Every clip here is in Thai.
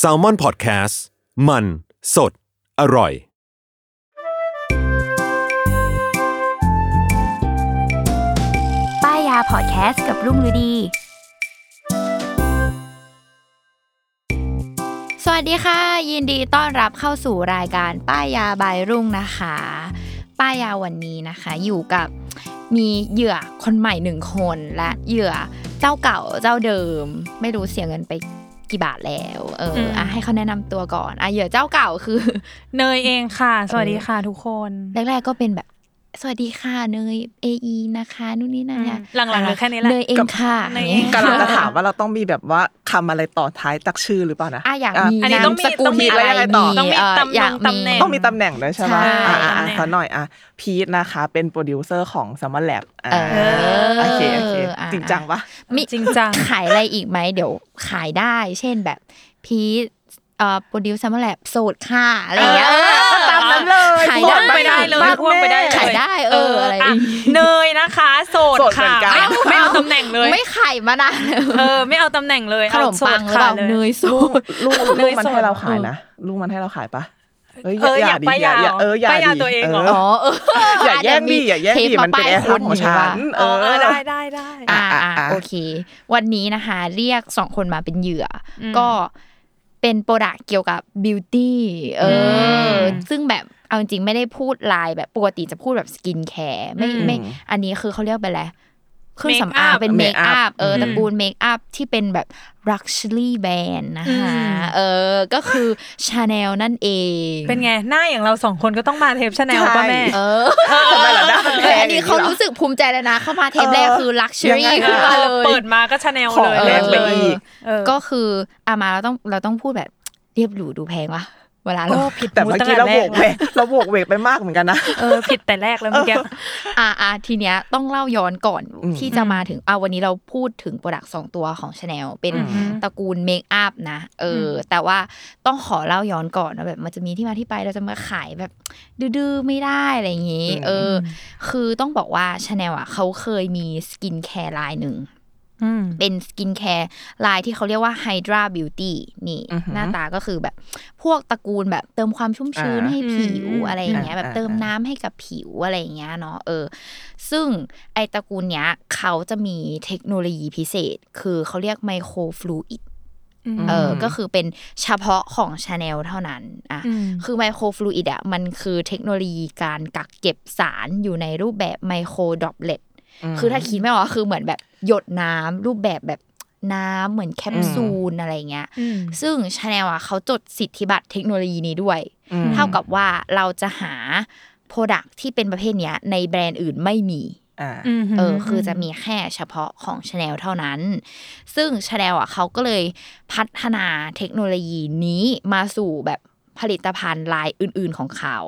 S a l ม o n PODCAST มัน สด อร่อย ป้ายยาพอดแคสต์กับรุ่งฤดี สวัสดีค่ะ ยินดีต้อนรับเข้าสู่รายการป้ายยาบายรุ่งนะคะ ป้ายยาวันนี้นะคะ อยู่กับมีเหยื่อคนใหม่หนึ่งคนและเหยื่อเจ้าเก่าเจ้าเดิม ไม่รู้เสียเงินไปกี่บาทแล้ว เอออะให้เขาแนะนำตัวก่อนอะเหยื่อเจ้าเก่าคือ เนยเองค่ะ สวัสดีค่ะทุกคน แรกๆก็เป็นแบบ สวัสดีค่ะเนย AE นะคะนู่นนี่นั่นเนี่ยหลังๆเหลือแค่นี้แหละเนยเองค่ะเนยเองกำลังจะถามว่าเราต้องมีแบบว่าคำอะไรต่อท้ายตักชื่อหรือเปล่านะอะอยากมีอันนี้นาต้มองมีสกุลต้องมีอะไรแล้วยังไงต่อต้องมีเอ่อตำแหน่งอยากตำแหน่งต้องมีตำแหน่งด้วยใช่ไหมใช่อ่าอ่าตำแหน่งขอหน่อยอะพีทนะคะเป็นโปรดิวเซอร์ของ Summer Lab อ่าเออโอเคโอเคอะจริงจังปะมีจริงจังขายอะไรอีกไหมเดี๋ยวขายได้ เช่นแบบพีทเอ่อโปรดิวซัมเมอร์แลบโสดค่ะอะไรอย่างเงี้ย เออเออตามนั้นเลยขายพ่วได้งไปได้เลยมากพ่วงไปได้เลยขายได้ เอออะไระเนยนะคะ โสดโสดเหมืค่ะอนกันไม่เอาไม่เอาตำแหน่งเลย ไม่ขายมานานเออ ไม่เอาตำแหน่งเลยขนมปังหรือเปล่าเนยโสลูกดลูกเนลูกยมันสดให้เราขายนะลูกมันให้เราขายปะเอ้ยเอออยากดิป้ายยาอย่เอออย่าป้ายยาดิตัวเองเหรออ๋อเอออย่าแย่งดิอย่าแย่งเทดิปมันเป็นป้ายแอร์ทับของฉันเออได้ได้ได้อ่าอะอ่าอะโอเค วันนี้นะคะ เรียกสองคนมาเป็นเหยื่ออมก็ เป็นโปรดักเกี่ยวกับบิวตี้เอออซึ่งแบบเอาจริงๆไม่ได้พูดลายแบบปกติจะพูดแบบสกินแคร์ไม่ไม่ อันนี้คือเขาเรียกเป็นอะไร เครื่องสำอาง Make up เป็นเมคอัพ Make up เอออืมตระกูลเมคอัพที่เป็นแบบ luxury brand นะคะอืมเออก็คือชาแนลนั่นเอง เป็นไง หน้าอย่างเราสองคนก็ต้องมาเทปชาแนลป่ะแม่เออทำไมล่ะนะมันแพเอองอันนี้ย่งเขาหรอรู้สึกภูมิใจเลยนะ เข้ามาเทปแรกคือ luxury ยังไงขึ้นมาเลยเปิดมาก็ชาแนลของเลยแพงไปเลยอีกเออก็คืออามาเราต้องเราต้องพูดแบบเรียบหรูดูแพงวะ เวลาเราโอ้ผิดแต่เมื่อกี้เราโบกเวกเราโบกเวกไปมากเหมือนกันนะเออผิดแต่แรกแล้วเมื่อกี้อ่าอ่าทีเนี้ยต้องเล่าย้อนก่อนอืมที่จะมาถึงอ่าวันนี้เราพูดถึงโปรดักต์สองตัวของชาแนลเป็นอืมตระกูลเมคอัพนะเอออ แต่ว่าต้องขอเล่าย้อนก่อนนะแบบ มันจะมีที่มาที่ไปเราจะมาขายแบบดื้อๆไม่ได้อะไรอย่างงี้เอออ คือต้องบอกว่าชาแนลอะเขาเคยมี skincare line หนึ่งอืม เป็น skincare line ที่เขาเรียกว่า Hydra Beauty นี่อือหือหน้าตาก็คือแบบ พวกตระกูลแบบเติมความชุ่มชื้นอ่าให้ผิวอืมอะไรอย่างเงี้ยอ่าแบบเติมอ่าน้ำให้กับผิวอะไรอย่างเงี้ยเนาะเออ ซึ่งไอตระกูลเนี้ย เขาจะมีเทคโนโลยีพิเศษ คือเขาเรียก microfluidเออ ก็คือเป็นเฉพาะของชาแนลเท่านั้น อะอืมคือ microfluid อะ มันคือเทคโนโลยีการกักเก็บสารอยู่ในรูปแบบ microdroplet คือถ้าคิดไม่ออกก็คือเหมือนแบบ หยดน้ำรูปแบบแบบน้ำเหมือนแคปซูลอะไรเงี้ยอืมซึ่งชาแนลอะเขาจดสิทธิบัตรเทคโนโลยีนี้ด้วยอืมเท่ากับว่าเราจะหา product ที่เป็นประเภทเนี้ยในแบรนด์อื่นไม่มีอ่าเออคือจะมีแค่เฉพาะของชาแนลเท่านั้น ซึ่งชาแนลอะเขาก็เลยพัฒนาเทคโนโลยีนี้มาสู่แบบผลิตภัณฑ์ลายอื่น ๆของเขา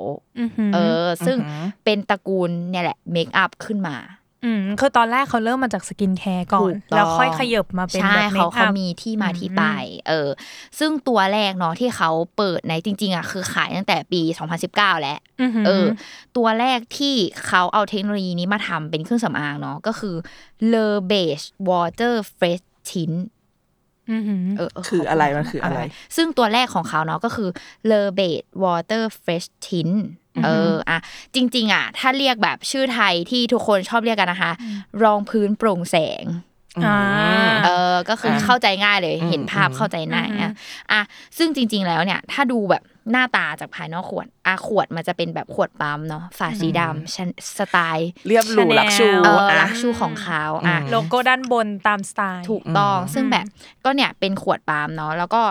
เออ ซึ่งอือหือเป็นตระกูลเนี่ยแหละ makeup ขึ้นมา อืมคือตอนแรกเขาเริ่มมาจาก skincare ก่อนถูกต้องแล้วค่อยขยับมาเป็นใช่แบบเมเขาเขามีที่มาที่ไปอืม เออ ซึ่งตัวแรกเนาะที่เขาเปิดในจริง ๆอะคือขายตั้งแต่ปี 2019 แล้วหืเออ ตัวแรกที่เขาเอาเทคโนโลยีนี้มาทำเป็นเครื่องสำอางเนาะก็คือ l e Beige Water Fresh Tint อหือเออเคืออะไรมันคืออะไร ซึ่งตัวแรกของเขาเนาะก็คือ l e Beige Water Fresh Tint เอออะจริง ๆ อะ ถ้าเรียกแบบชื่อไทยที่ทุกคนชอบเรียกกันนะคะ รองพื้นโปร่งแสงอ่าเออก็คืออ่าเข้าใจง่ายเลยอืมเห็นภาพอืมเข้าใจง่ายอืมอะอะซึ่งจริง ๆ แล้วเนี่ย ถ้าดูแบบหน้าตาจากภายนอกขวดอะขวดมันจะเป็นแบบขวดปั๊มเนาะฝาสีดำชั้นสไตล์ เรียบหรู Chanel luxu เอออะ luxu ของเขาอะอืมโลโก้ด้านบนตามสไตล์ ถูกต้องอืมซึ่งแบบก็เนี่ยเป็นขวดปั๊มเนาะแล้วก็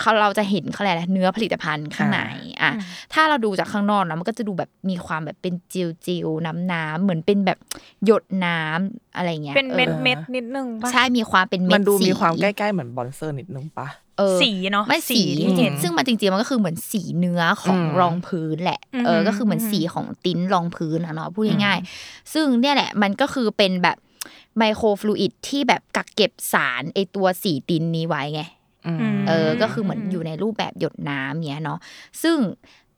เขาเราจะเห็นเขาเรียกอะไรเนื้อผลิตภัณฑ์ข้างในอะอืมถ้าเราดูจากข้างนอกนะมันก็จะดูแบบมีความแบบเป็นจิวจิวน้ำน้ำๆเหมือนเป็นแบบหยดน้ำอะไรเงี้ยเป็นเม็ดออเม็ดนิดนึงป่ะใช่มีความเป็นเม็ดมันดูมีสีความใกล้ๆเหมือน bronzer นิดนึงปะเออสีเนาะไม่สีที่เห็นจริงๆซึ่งมันจริงๆมันก็คือเหมือนสีเนื้อของอืมรองพื้นแหละเอออืมก็คือเหมือนสีของติ้นรองพื้นอะเนาะพูดง่ายๆซึ่งเนี่ยแหละมันก็คือเป็นแบบไมโครฟลูอิดที่แบบกักเก็บสารไอตัวสีติ้นนี้ไว้ไงอืมม เออ ก็คือเหมือนอยู่ในรูปแบบหยดน้ำเนี้ยเนาะ ซึ่ง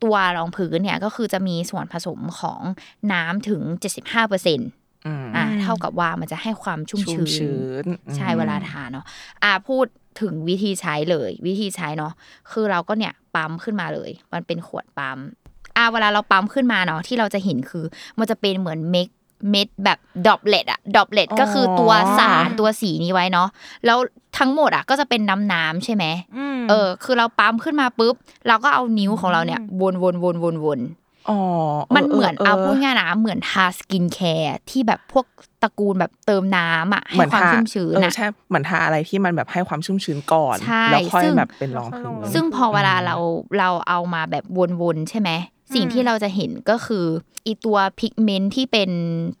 ตัวรองพื้นเนี่ยก็คือจะมีส่วนผสมของน้ำถึง 75%ออืม่ะเท่ากับว่ามันจะให้ความชุ่มชุ่มชื้ชื้นนใช่เวลาทานเนาะอะพูดถึงวิธีใช้เลย วิธีใช้เนาะคือเราก็เนี่ยปั๊มขึ้นมาเลย มันเป็นขวดปั๊มอะเวลาเราปั๊มขึ้นมาเนาะที่เราจะเห็นคือ มันจะเป็นเหมือนเม็ด เม็ดแบบ droplet อะ droplet ก็คือตัวสารตัวสีนี้ไว้เนาะแล้วทั้งหมดอะก็จะเป็นน้ำน้ำๆใช่ไหมมเออ คือเราปั๊มขึ้นมาปุ๊บ เราก็เอานิ้วของเราเนี่ยวนวนวนวนวนอ๋อมันเหมือนเอาพูดง่ายนะเหมือนทา skincare ที่แบบพวกตระกูลแบบเติมน้ำอะให้ความชุ่มชื้นเหมือนทาเออนะใช่เหมือนทาอะไรที่มันแบบให้ความชุ่มชื้นก่อนใช่แล้วค่อยซึ่งแบบเป็นรองพื้นซึ่งพอเวลาเราเราเอามาแบบวนๆใช่ไหม สิ่งที่เราจะเห็นก็คืออีตัวพิกเมนต์ที่เป็น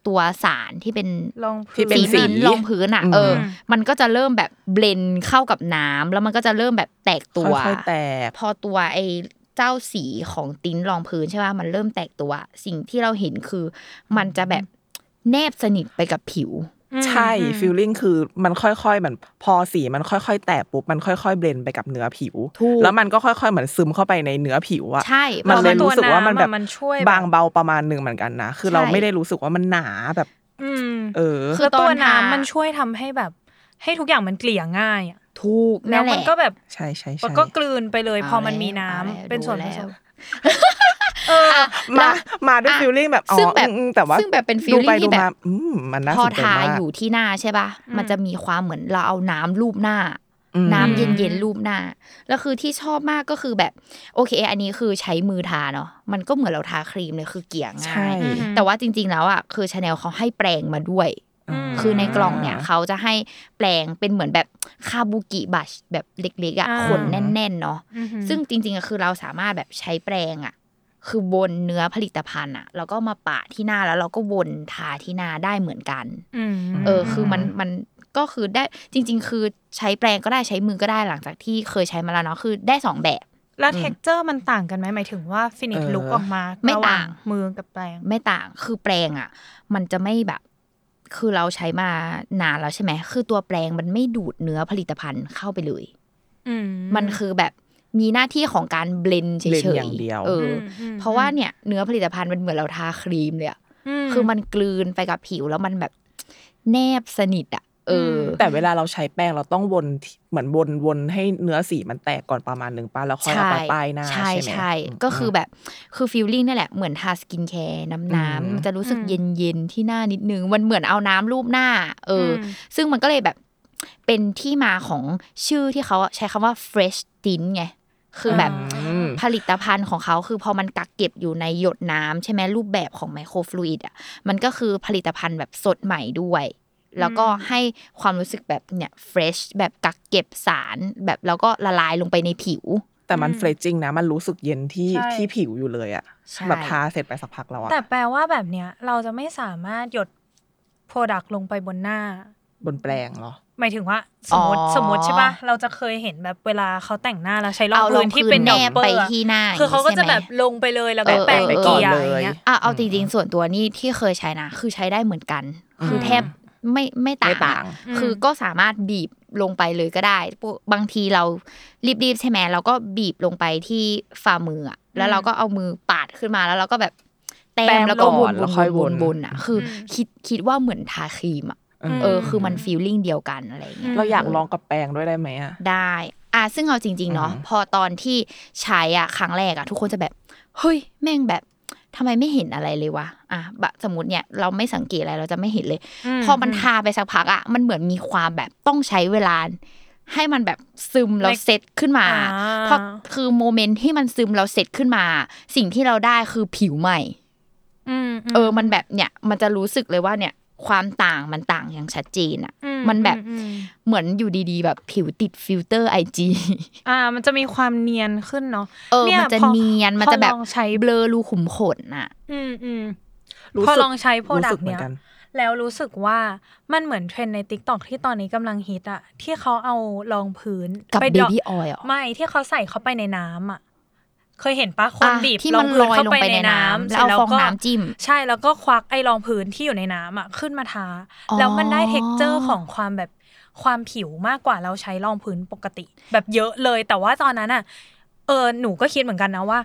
ตัวสารที่เป็นลองที่เป็นสีสีติ้นรองพื้นอะอืมเออ มันก็จะเริ่มแบบเบลนเข้ากับน้ำแล้วมันก็จะเริ่มแบบแตกตัวค่อยๆแตกพอตัวไอ้เจ้าสีของติ้นรองพื้นใช่ป่ะมันเริ่มแตกตัว สิ่งที่เราเห็นคือ มันจะแบบแนบสนิทไปกับผิว ใช่ฟีลลิ่งคือมันค่อยๆเหมือนพอสีมันค่อยๆ แตกปุ๊บมันค่อยๆ เบลนไปกับเนื้อผิวถูกแล้วมันก็ค่อยๆเหมือนซึมเข้าไปในเนื้อผิวอะใช่มันเลยพอมันรู้สึกว่ามันแบบตัวน้ำอะมันช่วยแบบบางเบาประมาณหนึ่งเหมือนกันนะ คือใช่เราไม่ได้รู้สึกว่ามันหนาแบบอืมเออ คืคืออตตัอวนทาน้ำมันช่วยทำให้แบบ ให้ทุกอย่างมันเกลี่ยง่ายอะถูกแล้นั่วนแหมันละก็แบบใช่ใช่มันใช่ก็กลืนไปเลยเอาพอมันมีน้ำแล้วเอาแล้วเป็นส่วนผดูสแล้มวเออ มามาด้วยอะฟีลลิ่งแบบอ๋อซึ่งแบบอืมแต่ว่าซึ่งแบบเป็นดู feeling ไปที่ดูแบบมาอืมมันน่าพอสนใจทามากอยู่ที่หน้าใช่ป่ะมันจะมีความเหมือนเราเอาน้ำรูปหน้าอืมน้ำเย็นๆรูปหน้า แล้วคือที่ชอบมากก็คือแบบ โอเค อันนี้คือใช้มือทาเนาะมันก็เหมือนเราทาครีมเลยคือเกลี่ยใช่ง่ายแต่ว่าจริง ๆ แล้วอะคือชาแนลเขาให้แปรงมาด้วยมคือในกล่องเนี่ยเขาจะให้แปลงเป็นเหมือนแบบคาบุกิบัชแบบเล็กๆอะอ่าขนแน่นๆเนาะอือหือซึ่งจริงๆอะคือเราสามารถแบบใช้แปรงอะ คือบนเนื้อผลิตภัณฑ์อะแล้วก็มาปะที่หน้าแล้วเราก็วนทาที่หน้าได้เหมือนกันอืมเออ คือมันมันก็คือได้จริง ๆ คือใช้แปรงก็ได้ใช้มือก็ได้หลังจากที่เคยใช้มาแล้วเนาะคือได้สองแบบแล้ว texture มันต่างกันไหมหมายถึงว่า finish เออ look ออกมาไม่ต่างระหว่างมือกับแปรงไม่ต่างคือแปรงอะ มันจะไม่แบบ คือเราใช้มานานแล้วใช่ไหมคือตัวแปรงมันไม่ดูดเนื้อผลิตภัณฑ์เข้าไปเลยอืมมันคือแบบ มีหน้าที่ของการเบลนเฉ blend ยอย่างเดียวเอออมอืมเพราะว่าเนี่ยเนื้อผลิตภัณฑ์มันเหมือนเราทาครีมเลยอะคือมันกลืนไปกับผิวแล้วมันแบบแนบสนิทอะเออ แต่เวลาเราใช้แปรงเราต้องวนที่เหมือนวนวนให้เนื้อสีมันแตกก่อนประมาณหนึ่งป้าแล้วค่อยเอาไปป้ายหน้าใช่ใช่ไหมใช่มก็คือแบบคือ feeling นี่แหละเหมือนทา skincare น้ำน้ำอืมมันจะรู้สึกอืมเย็นเย็นๆที่หน้านิดนึง มันเหมือนเอาน้ำลูบหน้า เอออมซึ่งมันก็เลยแบบเป็นที่มาของชื่อที่เขาใช้คำว่า fresh tint ไง คือแบบอืมผลิตภัณฑ์ของเขาคือพอมันกักเก็บอยู่ในหยดน้ำใช่ไหมรูปแบบของไมโครฟลูอิดอะมันก็คือผลิตภัณฑ์แบบสดใหม่ด้วย แล้วก็ให้ความรู้สึกแบบเนี่ย fresh แบบกักเก็บสารแบบแล้วก็ละลายลงไปในผิว แต่มันเฟรชจริงนะ มันรู้สึกเย็นที่ใช่ที่ผิวอยู่เลยอะใช่แบบทาเสร็จไปสักพักแล้วอะแต่แปลว่าแบบเนี้ยเราจะไม่สามารถหยด product ลงไปบนหน้า บนแปรงเหรอ หมายถึงว่า สมมติอ๋อสมมติใช่ปะเราจะเคยเห็นแบบเวลาเขาแต่งหน้าแล้วใช้เอารอพื้งนที่เป็น dropper แนบไปอะที่หน้าคือเขาก็จะใช่ไหมแบบลงไปเลยแล้วก็เออแปรงเออไปเออเกลี่ยก่อนอเลยย่างเงี้ยอะเอาจริงๆส่วนตัวนี่ที่เคยใช้นะ คือใช้ได้เหมือนกัน คือแทบไม่ไม่ต่างไม่ต่างอะคือก็สามารถบีบลงไปเลยก็ได้พวกบางทีเรารีบๆใช่ไหมเราก็บีบลงไปที่ฝ่ามืออะแล้วเราก็เอามือปาดขึ้นมาแล้วเราก็แบบแต้แต้มมแล้วก็วก่อนนแล้วค่อยๆววนนๆวนๆอะ คืออคิดคิดว่าเหมือนทาครีมอะม เออคือมันฟีลลิ่งเดียวกันอะไรอย่างเงี้ยเราอยากลองกับแปรงด้วยได้ไหมอะได้อะซึ่งเอาจริง ๆ เนาะอืมพอตอนที่ใช้อะครั้งแรกอะทุกคนจะแบบ เฮ้ย แม่งแบบทำไมไม่เห็นอะไรเลยวะ อะบะสมมติเนี่ยเราไม่สังเกตอะไรเราจะไม่เห็นเลยอืมพอมันทาไปสักพักอะมันเหมือนมีความแบบต้องใช้เวลา ให้มันแบบซึมแล้วเซตขึ้นมาอ่าเพราะคือ moment ที่มันซึมแล้วเซตขึ้นมา สิ่งที่เราได้คือผิวใหม่อืมเออ มันแบบเนี่ย มันจะรู้สึกเลยว่าเนี่ย ความต่างมันต่างอย่างชัดเจนอะอืมมันแบบอืมเหมือนอยู่ดีๆ แบบผิวติด filter IGอ่า มันจะมีความเนียนขึ้นเนาะเออเนี่ยมันจะพอเนียนมันพอจะแบบลองใช้เบลอรูขุมขนอะอืมอืมพอลองใช้ product เนี้ยรู้สึต์เหมืเนี้อยกันแล้วรู้สึกว่ามันเหมือนเทรนด์ใน t ิ k t o k ที่ตอนนี้กำลังฮิตอะที่เขาเอารองพื้นกับไป baby oil ไม่ที่เขาใส่เข้าไปในน้ำอะ เคยเห็นปะคนอะบีบรองพื้นลงไปในน้ำที่มันลอยเข้าไปไปในในน้ำแล้ร็วจเอาฟองน้ำจิ้ม ใช่แล้วก็ควักไอ้รองพื้นที่อยู่ในน้ำอะขึ้นมาทาอ๋อแล้วมันได้ texture ของความแบบความผิวมากกว่าเราใช้รองพื้นปกติ แบบเยอะเลย แต่ว่าตอนนั้นอะเออหนูก็คิดเหมือนกันนะว่า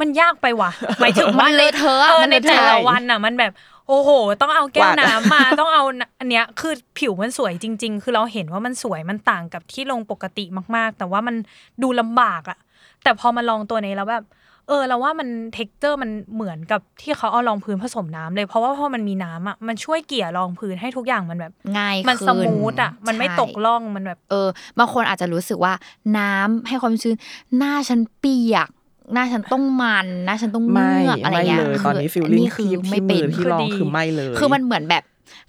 มันยากไปว่ะหมายถึงว่ามันเลอะเทอะอะเออมันในเลอะเทอะในแต่ละวันอะมันแบบโอ้โห ต้องเอาแก้วกวาดน้ำมาต้องเอาอันเนี้ยคือผิวมันสวยจริง ๆ คือเราเห็นว่ามันสวยมันต่างกับที่ลงปกติมาก ๆ แต่ว่ามันดูลำบากอะ แต่พอมาลองตัวนี้แล้วแบบเออเราว่ามัน texture มันเหมือนกับที่เขาเอารองพื้นผสมน้ำเลยเพราะว่าพอมันมีน้ำอะมันช่วยเกลี่ยรองพื้นให้ทุกอย่างมันแบบง่ายมันขึ้น smooth อะมันไม่ใช่ตกร่องมันแบบ เออบางคนอาจจะรู้สึกว่าน้ำให้ความชื้นหน้าฉันเปียกหน้าฉันต้องมันหน้าฉันต้องไม่เมือกอะไรไม่เงี้ยเลยตอนนี้คืฟิลลิ่งคืที่ไม่ที่เป็มืนอที่ลองคือดีคือไม่เลย คือมันเหมือนแบบ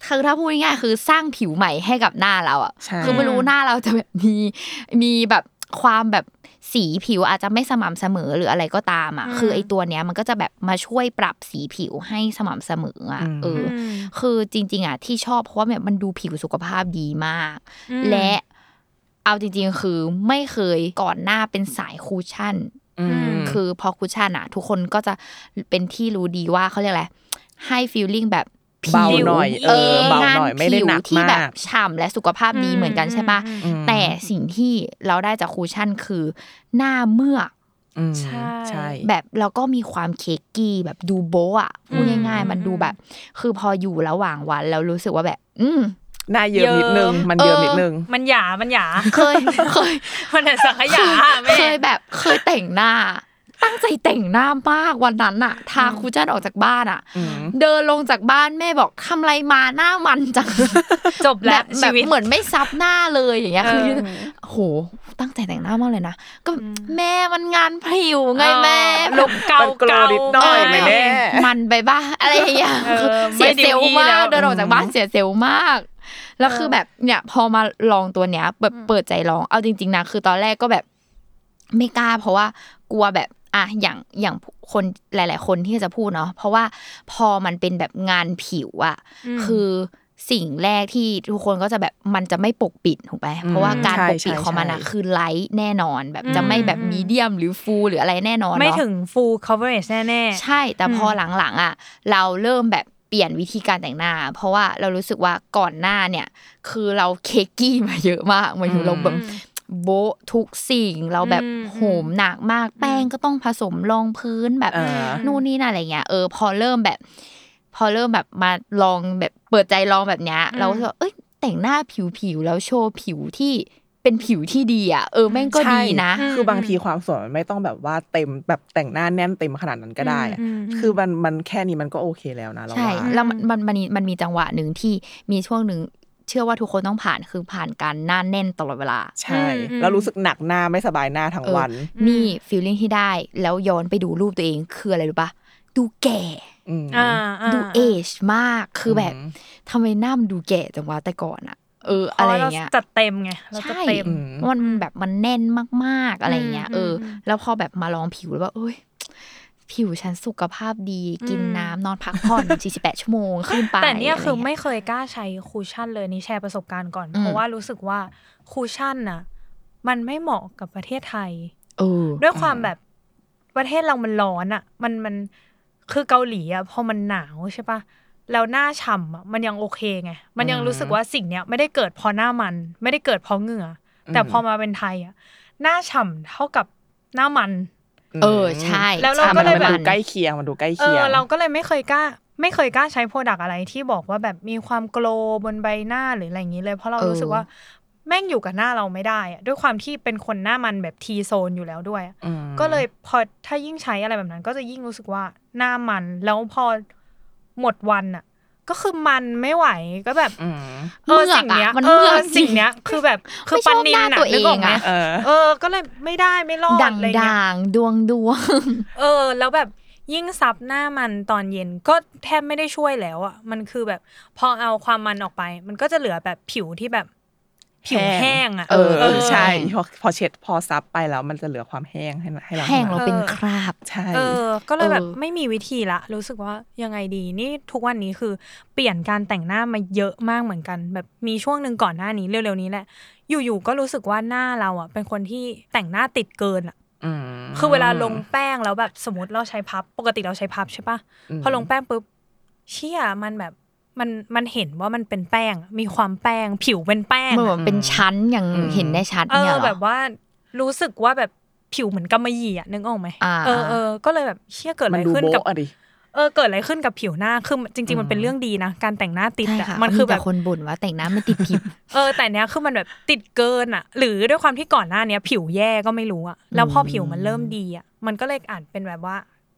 คือถ้าพูดง่ายๆคือสร้างผิวใหม่ให้กับหน้าเราอะใช่คือไม่รู้หน้าเราจะแบบมีมีแบบความแบบ สีผิวอาจจะไม่สม่ำเสมอหรืออะไรก็ตามอะอืมคือไอตัวเนี้ยมันก็จะแบบมาช่วยปรับสีผิวให้สม่ำเสมออะเอออมคือจริง ๆอะที่ชอบเพราะว่าแบบมันดูผิวสุขภาพดีมากอืมและเอาจริง ๆ คือไม่เคยก่อนหน้าเป็นสาย cushion อืมคือพอ cushion อะ ทุกคนก็จะเป็นที่รู้ดีว่าเขาเรียกอะไรให้ feeling แบบ ผิวเบาหน่อยเออเบาหน่อยไม่ได้หนักผิวที่แบบมากฉ่ำและสุขภาพดีเหมือนกันใช่ปะอืมแต่สิ่งที่เราได้จาก cushion คือหน้าเมือกอืมใช่ใช่แบบแล้วก็มีความ cakey แบบดูโบะอะพูดง่ายๆ มันดูแบบ คือพออยู่ระหว่างวันแล้วรู้สึกว่าแบบ อืมหน้าเยิ้มนิดนึง มันเยิ้มนิดนึง มันหยา มันหยา เคย เคย มันแต่สังขยาอะแม่เคยแบบ เคยแต่งหน้า ตั้งใจแต่งหน้ามากวันนั้นอะทาคูชั่นออกจากบ้านอะอืมเดินลงจากบ้านแม่บอกทำอะไรมาหน้ามันจังจบแล้วบบชีวิตเหมือนไม่ซับหน้าเลยอย่างเงี้ยเออคือโหตั้งใจแต่งหน้ามากเลยนะก็แม่มันงานผิวไงแม่ลุกเกามันโกรธเกานิดหน่อยเออไหมแม่มันไปบ้าอะไรอย่างเงี้ยเออคือเสียไม่เซลล์ดีมาแล้กวเดินออกจากบ้านเสียเซลล์มากแล้วคือแบบเนี่ยพอมาลองตัวเนี้ยแบบเปิดใจลองเอาจริง ๆนะคือตอนแรกก็แบบไม่กล้าเพราะว่ากลัวแบบ อะอย่างอย่างคนหลาย ๆ คนที่จะพูดเนาะเพราะว่าพอมันเป็นแบบงานผิวอะคือสิ่งแรกที่ทุกคนก็จะแบบมันจะไม่ปกปิดถูกไหมเพราะว่าการใช่ปกปิดใช่ของมันอะใช่คือไลท์แน่นอนแบบจะไม่แบบมีเดียมหรือฟูหรืออะไรแน่นอนไม่เนาะถึง full coverage แน่ๆใช่ แต่พอหลังๆอะเราเริ่มแบบเปลี่ยนวิธีการแต่งหน้า เพราะว่าเรารู้สึกว่าก่อนหน้าเนี่ย คือเราเคกกี้มาเยอะมากหมายถึงเราแบบ โบะทุกสิ่งเราแบบอืมโหมหนักมาก แป้งก็ต้องผสมรองพื้นแบบอ่านู่นนี่นั่นอะไรเงี้ยเออพอเริ่มแบบ พอเริ่มแบบมาลองแบบเปิดใจลองแบบเนี้ยเราก็รู้สึกว่าเอ้ยแต่งหน้าผิวๆแล้วโชว์ผิวที่เป็นผิวที่ดีอะเออแม่งก็ดีนะใช่คือบางทีความสวยมันไม่ต้องแบบว่าเต็มแบบแต่งหน้าแน่นเต็มขนาดนั้นก็ได้อะอืมอืมคือมันมันแค่นี้มันก็โอเคแล้วนะเราใช่ว่าแล้วมันมันมันมีมันมีจังหวะหนึ่งที่มีช่วงหนึ่ง เชื่อว่าทุกคนต้องผ่านคือผ่านการหน้าแน่นตลอดเวลา ใช่อืมแล้วรู้สึกหนักหน้าไม่สบายหน้าทั้งเออวัน นี่ฟีลลิ่งที่ได้แล้วย้อนไปดูรูปตัวเองคืออะไรรู้ปะดูแก่อืมอ่าอ่าดูเอจมากคือแบบอืมทำไมหน้ามันดูแก่จังวะแต่ก่อนอะเออเพอะไรราะอเราย่างเงี้ยจัดเต็มไงเราจะใช่เต็มอืมมันแบบมันแน่นมากๆอะไรอย่างเงี้ยอืมเอออมแล้วพอแบบมาลองผิวแล้วว่าเอ้ย ผิวฉันสุขภาพดี กินอืมน้ำนอนพักผ่อน 48 ชั่วโมงขึ้นไป แต่เนี่ยคืออะรไม่งี้เคยกล้าใช้คูชั่นเลยนี่แชร์ประสบการณ์ก่อนอืมเพราะว่ารู้สึกว่าคูชั่นน่ะ มันไม่เหมาะกับประเทศไทยเออด้วยความแบบประเทศเรามันร้อนอะ มันมันคือเกาหลีอะพอมันหนาวใช่ปะแล้วหน้าฉ่ำอะมันยังโอเคไง มันยังรู้สึกว่าสิ่งเนี้ยไม่ได้เกิดเพราะหน้ามัน ไม่ได้เกิดเพราะเหงื่ออแต่พอมาเป็นไทยอะหน้าฉ่ำเท่ากับหน้ามัน เออใช่แล้วเราใช่ก็เลยมันแบบดูใกล้เคียงมันดูใกล้เอเคียองเราก็เลยไม่เคยกล้า ไม่เคยกล้าใช้โปรดักอะไรที่บอกว่าแบบมีความโกลว์บนใบหน้าหรืออะไรอย่างนี้เลย เพราะเรารู้สึกว่าแม่งอยู่กับหน้าเราไม่ได้อะด้วยความที่เป็นคนหน้ามันแบบทีโซนอยู่แล้วด้วยอะอืมก็เลยพอถ้ายิ่งใช้อะไรแบบนั้น ก็จะยิ่งรู้สึกว่าหน้ามัน แล้วพอหมดวันอะ ก็คือมันไม่ไหวก็แบบอืมเออเมือกอะสิ่งเนี้ยมันเอเมืออกจริงสิ่งเนี้ย คือแบบคือไม่ชปันอบนิหนน้าน่ะตัวเอนึกออกงไหมอะเออเออ ก็เลยไม่ได้ไม่รอดด่างอะไรเงี้ยด่างดวงดวงเออ แล้วแบบยิ่งซับหน้ามันตอนเย็นก็แทบไม่ได้ช่วยแล้วอะมันคือแบบ พอเอาความมันออกไป มันก็จะเหลือแบบผิวที่แบบ ผิวแห้งอะเออเออใช่พอพอเช็ดพอซับไปแล้วมันจะเหลือความแห้งให้ให้เราแห้งเราเป็นเออคราบใช่เออ ก็เลยแบบเออไม่มีวิธีละ รู้สึกว่ายังไงดีนี่ทุกวันนี้คือเปลี่ยนการแต่งหน้ามาเยอะมากเหมือนกัน แบบมีช่วงหนึ่งก่อนหน้านี้เร็วๆนี้แหละ อยู่ๆก็รู้สึกว่าหน้าเราอะ เป็นคนที่แต่งหน้าติดเกินอะอืมคือเวลาลงแป้งแล้วแบบสมมติเราใช้พับ ปกติเราใช้พับใช่ปะอืมพอลงแป้งปุ๊บเชี่ยมันแบบ มันมันเห็นว่ามันเป็นแป้ง มีความแป้ง ผิวเป็นแป้งมันแบอะบเป็นชั้นอย่างอืมเห็นได้ชัดเอเนี่ยอเหรอแบบว่ารู้สึกว่าแบบผิวเหมือนกำมะหยี่อะนึกออกไหมอ่าเออเออก็เลยแบบเชี่ยเกิดอะมันไรดูขึ้นโบ๊ะกับอะดิเออเกิดอะไรขึ้นกับผิวหน้าคือจริง ๆ มันเป็นเรื่องดีนะการแต่งหน้าติดใช่อะค่ะมันคือมีแบแต่บคนบ่นว่าแต่งหน้าไม่ติดผิวเออแต่เนี้ยคือมันแบบติดเกินอะหรือด้วยความที่ก่อนหน้าเนี้ย ผิวแย่ก็ไม่รู้อะแล้วพอผิวมันเริ่มดีอะมันก็เลยอาจเป็นแบบว่า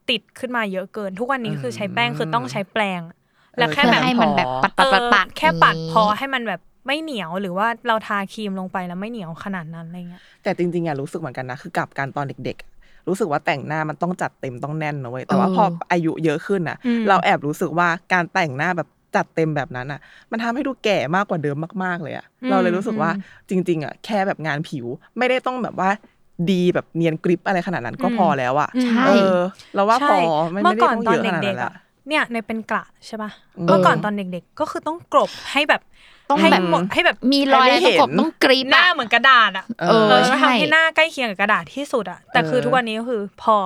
ติดขึ้นมาเยอะเกิน ทุกวันนี้คือใช้แป้งคือต้องใช้แปรงอะ แล้วแค่เพื่แบอบให้มันแบบปัดเอปัดอปัดปัดแค่ปัดย่างงี้พอให้มันแบบไม่เหนียวหรือว่าเราทาครีมลงไปแล้วไม่เหนียวขนาดนั้นอะไรเงี้ยแต่จริงๆอะรู้สึกเหมือนกันนะคือกลับการตอนเด็กๆอะรู้สึกว่าแต่งหน้ามันต้องจัดเต็มต้องแน่นนะเว้ยแต่ว่าเออพออายุเยอะขึ้นอะอืมเราแอบรู้สึกว่าการแต่งหน้าแบบจัดเต็มแบบนั้นอะมันทำให้ดูแก่มากกว่าเดิมมาก ๆ เลยอะเราเลยรู้สึกว่าจริง ๆอะแค่แบบงานผิวไม่ได้ต้องแบบว่าดีแบบเนียนกริปอะไรขนาดนั้นก็พอแล้วอะใช่เออเราว่าพอใช่ไม่เมื่ไม่อได้ก่อนต้องตอนเยอะขนาดเด็นั้กนๆละอะ เนี่ยในเป็นกระใช่ปะอืมเมื่อก่อนตอนเด็กๆ ก็คือต้องกรบให้แบบต้องให้แบบหมดให้แบบมีรอยให้อะไรไม่ประกบเห็นต้องกรี๊ดหน้าอะเหมือนกระดาษอะเอเออเออใช่ทำให้หน้าใกล้เคียงกับกระดาษที่สุดอะแต่คือเออทุกวันนี้ก็คือพอ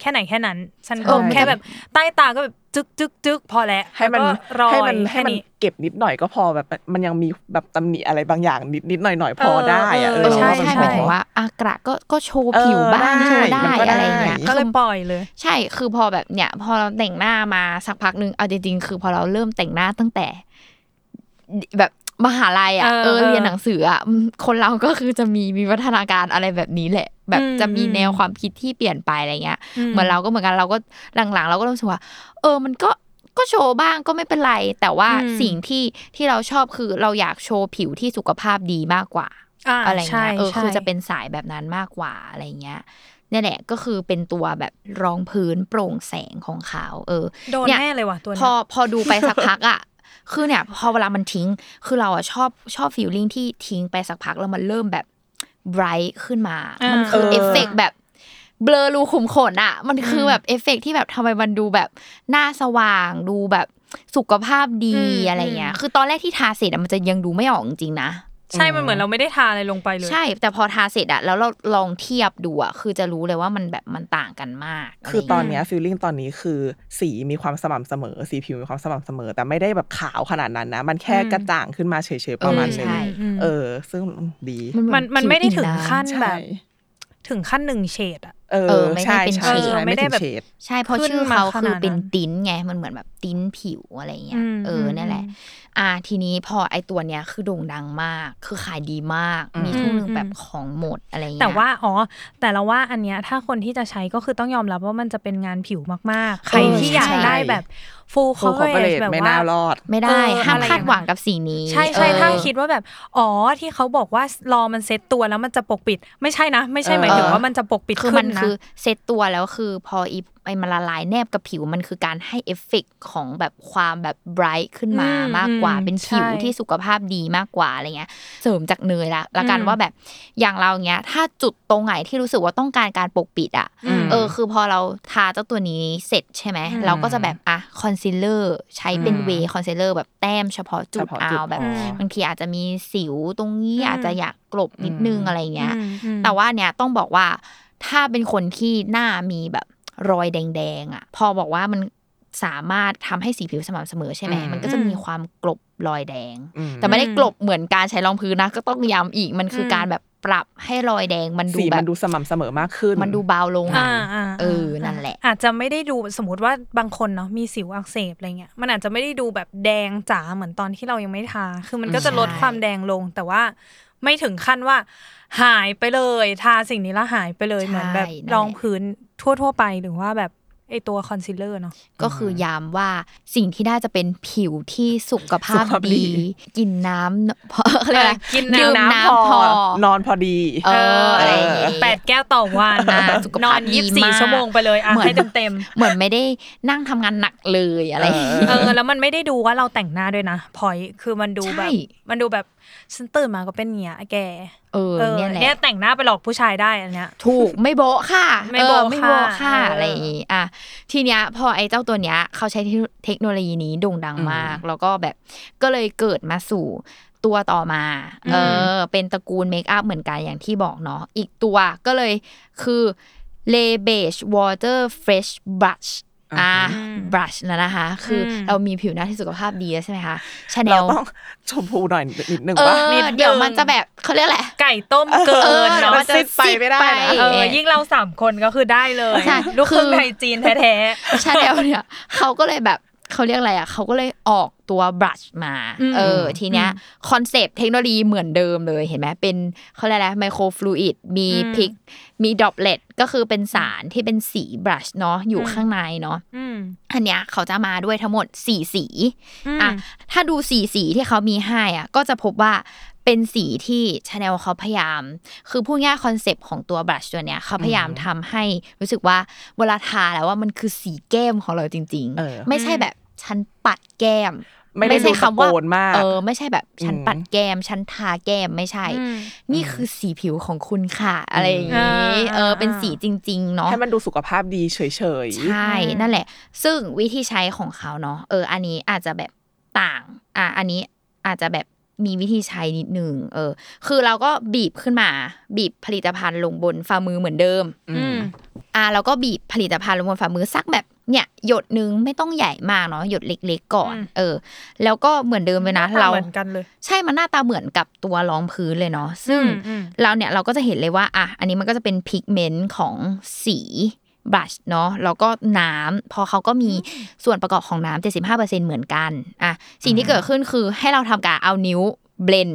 แค่ไหนแค่นั้น ฉันใช่กรบแค่แบบใต้ตาก็แบบจึกจึกจึกพอแล้วให้มันแล้วก็รอยให้มันแค่ให้มันนี้เก็บนิดหน่อยก็พอแบบมันยังมีแบบตำหนิอะไรบางอย่างนิดนิดหน่อยหน่อยๆพอได้อะเอเอออใช่เราว่ามันใช่พหอมายถึงว่าอากระก็ก็โชว์เออผิวบ้างได้โชว์ได้มันก็ได้อะไรอย่างเงี้ยก็เลยปล่อยเลย ใช่คือพอแบบเนี่ย พอเราแต่งหน้ามาสักพักหนึ่งเอาจริงๆคือพอเราเริ่มแต่งหน้าตั้งแต่ แบบ มหาลัยอะเออเออเออเรียนหนังสืออะอืมคนเราก็คือจะมีวิวัฒนาการอะไรแบบนี้แหละ แบบอืมจะมีอืมแนวความคิดที่เปลี่ยนไปอะไรเงี้ยอืมเหมือนเราก็เหมือนกันเราก็หลังๆ เราก็รู้สึกว่า เออมันก็ก็โชว์บ้างก็ไม่เป็นไร แต่ว่าอืมสิ่งที่ที่เราชอบคือเราอยากโชว์ผิวที่สุขภาพดีมากกว่าอ่าอะไรใช่เงี้ยเออใช่คือจะเป็นสายแบบนั้นมากกว่าอะไรเงี้ยเนี่ยแหละก็คือเป็นตัวแบบรองพื้นโปร่งแสงของเขาเออโดนเนี่ยแน่เลยว่ะตัวพเนี้อยพอดูไปสักพักอะ คือเนี่ยพอเวลามันทิ้ง คือเราอะชอบชอบ feeling ที่ทิ้งไปสักพักแล้วมันเริ่มแบบ bright ขึ้นมา มันคือเออเอฟเฟกต์แบบเบลอรูขุมขนอะมันคือแบบเอฟเฟกต์ที่แบบทำไมมันดูแบบหน้าสว่างดูแบบสุขภาพดีอะไรเงี้ย คือตอนแรกที่ทาเสร็จอะมันจะยังดูไม่ออกจริงๆนะ ใช่มันเหมือนเราไม่ได้ทาอะไรลงไปเลย ใช่ แต่พอทาเสร็จอะแล้วเราลองเทียบดูอะคือจะรู้เลยว่ามันแบบมันต่างกันมาก คือตอนเนี้ยอะไรเงี้ย feeling ตอนนี้คือสีมีความสม่ำเสมอ สีผิวมีความสม่ำเสมอ แต่ไม่ได้แบบขาวขนาดนั้นนะ มันแค่อืมกระจ่างขึ้นมาเฉยๆประมาณเออนึงใช่เออ ซึ่งดีเหมันมันไม่ได้ถึงผิวอิ่ขั้นใช่แบบ ถึงขั้นหนึ่งเฉดอะ เอเอออไม่ได้ใช่เป็นใช่เฉดใช่ไม่ไม่ได้ถึงแบบเฉดใช่เพราะขึ้นชื่อมาเขาขนาดคือเป็นนั้นติ้นไงมันเหมือนแบบติ้นผิวอะไรเงี้ยอืมเอออมนั่นแหละ อ่าทีนี้พอไอตัวเนี้ยคือโด่งดังมาก คือขายดีมากอืมมีช่วงหนึ่งอืมแบบของหมดอะไรเงี้ยแต่ว่าอ๋อแต่เราว่าอันเนี้ยถ้าคนที่จะใช้ก็คือต้องยอมรับว่ามันจะเป็นงานผิวมากๆ ใครที่อยากได้แบบ full ฟูลคอร์เปอเร coverage ทแบบไม่ว่าน่ารอด ไม่ได้เออห้ามอะไรคาดหวังอย่างนั้นกับสิ่งนี้ ใช่ใช่เออถ้าคิดว่าแบบ อ๋อที่เขาบอกว่ารอมันเซ็ตตัวแล้วมันจะปกปิด ไม่ใช่นะ ไม่ใช่เออหมายถึงว่ามันจะปกปิดคือมันขึ้นนะคือเซตตัวแล้วคือพออีไอมันละลายแนบกับผิวมันคือการให้เอฟเฟกต์ของแบบความแบบ bright ขึ้นมาอืมมากกว่าอืมเป็นผิวใช่ที่สุขภาพดีมากกว่าอะไรเงี้ย เสริมจากเนยละละกันอืมว่าแบบอย่างเราเงี้ย ถ้าจุดตรงไหนที่รู้สึกว่าต้องการการปกปิดอะอืมเออ คือพอเราทาเจ้าตัวนี้เสร็จใช่ไหมอืมเราก็จะแบบอะคอนซีลเลอร์ใช้เป็นอืม way concealer แบบแต้มเฉพาะจุดเฉพาะเอาจุดแบบพอบางทีอาจจะมีสิวตรงนี้อืมอาจจะอยากกลบนิดนึงอืมอะไรเงี้ยอืมอืมแต่ว่าเนี่ยต้องบอกว่า ถ้าเป็นคนที่หน้ามีแบบรอยแดงๆอะ พอบอกว่ามันสามารถทำให้สีผิวสม่ำเสมอใช่ไหมอืมมันก็จะมีความกลบรอยแดงอืมแต่ไม่ได้กลบเหมือนการใช้รองพื้นนะ ก็ต้องย้ำอีกมันคืออมการแบบปรับให้รอยแดงมันดูสีแบบมันดูสม่ำเสมอมากขึ้น มันดูเบาลงอ่าอะอ่าเออนั่นแหละ อาจจะไม่ได้ดูสมมติว่าบางคนเนาะมีสิวอักเสบอะไรเงี้ยมันอาจจะไม่ได้ดูแบบแดงจ๋าเหมือนตอนที่เรายังไม่ทา คือมันก็จะลดใช่ความแดงลงแต่ว่า ไม่ถึงขั้นว่า หายไปเลย ทาสิ่งนี้แล้วหายไปเลยใช่เหมือนแบบนั่นแหละรองพื้นทั่ว ๆ ไปหรือว่าแบบไอตัวคอนซีลเลอร์เนาะก็คือย้ำว่าสิ่งที่ได้จะเป็นผิวที่สุขภาพสุขภาพดีดี กินน้ำพอเขาเรียกอะไรกินดื่มน้ำน้ำพอ นอนพอดีเอออะไรอย่างงี้แปดแก้วต่อวันอ่าสุขนอภาพนดียี่สิบสี่มากชั่วโมงไปเลยอะเหมือนให้เต็มเหมือนไม่ได้นั่งทำงานหนักเลยอะไรอย่างงี้ๆเออแล้วมันไม่ได้ดูว่าเราแต่งหน้าด้วยนะพอยคือมันดูแบบใช่มันดูแบบ ฉันตื่นมาก็เป็นเนี้ยแกเออเออเนี่ยแหละเนี่ยแต่งหน้าไปหลอกผู้ชายได้อันเนี้ย ถูกไม่โบะค่ะ ไม่โบ๊ะเออไม่โบะค่ะค่ะเออออะไรอย่างงี้อะทีเนี้ยพอไอ้เจ้าตัวเนี้ยเขาใช้เทคโนโลยีนี้โด่งดังมาก แล้วก็แบบก็เลยเกิดมาสู่ตัวต่อมา เออ เป็นตระกูลเมคอัพเหมือนกันอย่างที่บอกเนาะ อีกตัวก็เลยคือ l e b e g e Water Fresh Brush อ่ะ brush นะนะคะ คืออมเรามีผิวหน้าที่สุขภาพดีแล้วใช่ไหมคะชาแนเราลต้องชมพูหน่อยนิดนึงเอป่ะอนิดนึงเดี๋ยวมันจะแบบเขาเรียกอะไร ไก่ต้มเกิเออนเนาะมันซิดไปไมได้นะเออยิ่งเราสามคนก็คือได้เลยใช่ลูกครึ่งคือไทยจีนแท้ชาแนลเเนี่ยเขาก็เลยแบบ เขาเรียกอะไรอะเขาก็เลยออกตัว blush มาอืมเออทีเนี้ย concept เทคโนโลยีเหมือนเดิมเลยเห็นไหมเป็นเขาเรียกอะไร microfluid มี pigment droplet ก็คือเป็นสารที่เป็นสี blush เนาะอยู่ข้างในเนาะๆอืมอันเนี้ยเขาจะมาด้วยทั้งหมด4สีอืมอะถ้าดูสีสีที่เขามีให้อะก็จะพบว่าเป็นสีที่ชาแนลเขาพยายาม คือพูดง่าย concept ของตัว blush ตัวเนี้ยเขาพยายามทำให้รู้สึกว่าเวลาทาแล้วว่ามันคือสีแก้มของเราจริงๆเออไม่ใช่แบบ ฉันปัดแก้ม ไม่ได้ใช่คำว่าดูตะโกนมากเออ ไม่ใช่แบบฉันอืมปัดแก้ม ฉันทาแก้มไม่ใช่อืมนี่คือสีผิวของคุณค่ะ อะไรอย่างอ่านี้เออ เป็นอ่าสีจริง ๆ เนาะให้มันดูสุขภาพดีเฉยใช่ นั่นแหละ ซึ่งวิธีใช้ของเขาเนาะเออ อันนี้อาจจะแบบต่าง อะอันนี้อาจจะแบบมีวิธีใช้นิดนึงเออ คือเราก็บีบขึ้นมา บีบผลิตภัณฑ์ลงบนฝ่ามือเหมือนเดิม อืมอะเราก็บีบผลิตภัณฑ์ลงบนฝ่ามือสักแบบ เนี่ยหยดนึงไม่ต้องใหญ่มากเนาะหยดเล็กๆก่อนอืมเออ แล้วก็เหมือนเดิมเลยนะ เราเหมือนกันเลย ใช่มันหน้าตาเหมือนกับตัวรองพื้นเลยเนาะซึ่งอืมอืมเราเนี่ยเราก็จะเห็นเลยว่าอะอันนี้มันก็จะเป็นพิกเมนต์ของสีบลัชเนาะแล้วก็น้ำพอเขาก็มีส่วนประกอบของน้ำ75%เหมือนกันอะสิ่งที่เกิดขึ้นคือให้เราทำการเอานิ้วเบลน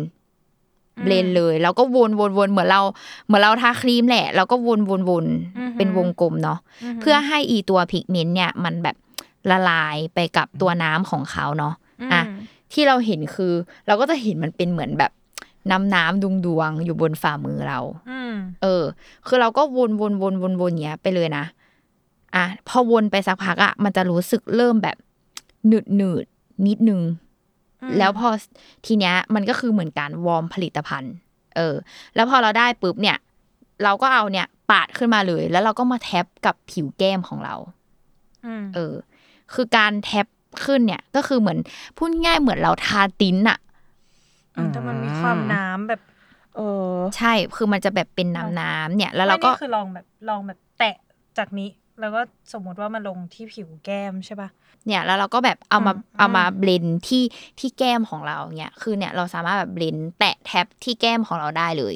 เบลนเลย แล้วก็วนวนวนเหมือนเรา เหมือนเราทาครีมแหละ แล้วก็วนวนวนเป็นวงกลมเนาะเพื่อให้อีตัวพิกเมนต์เนี่ย มันแบบละลายไปกับตัวน้ำของเขาเนาะอะที่เราเห็นคือ เราก็จะเห็นมันเป็นเหมือนแบบน้ำน้ำดวงดวงๆอยู่บนฝ่ามือเราอืมเออ คือเราก็วนวนวนวนวนเนี้ยไปเลยนะ อะพอวนไปสักพักอะมันจะรู้สึกเริ่มแบบหนืดหนืดนิดนึง แล้วพอทีเนี้ยมันก็คือเหมือนการวอร์มผลิตภัณฑ์ เออ แล้วพอเราได้ปุ๊บเนี่ย เราก็เอาเนี่ยปาดขึ้นมาเลย แล้วเราก็มาแท็บกับผิวแก้มของเราอืมเออ คือการแท็บขึ้นเนี่ย ก็คือเหมือนพูดง่ายๆเหมือนเราทาติ้นอะแต่มันมีความน้ำแบบเออใช่ คือมันจะแบบเป็นน้ำน้ำๆเนี่ย แล้วเราไม่ก็นี่คือลองแบบลองแบบแตะจากนี้ แล้วก็สมมติว่ามันลงที่ผิวแก้มใช่ป่ะเนี่ยแล้วเราก็แบบเอามาอืมเอามาอืม blend ที่ที่แก้มของเราเนี่ยคือเนี่ยเราสามารถแบบ blend แตะ tap ที่แก้มของเราได้เลย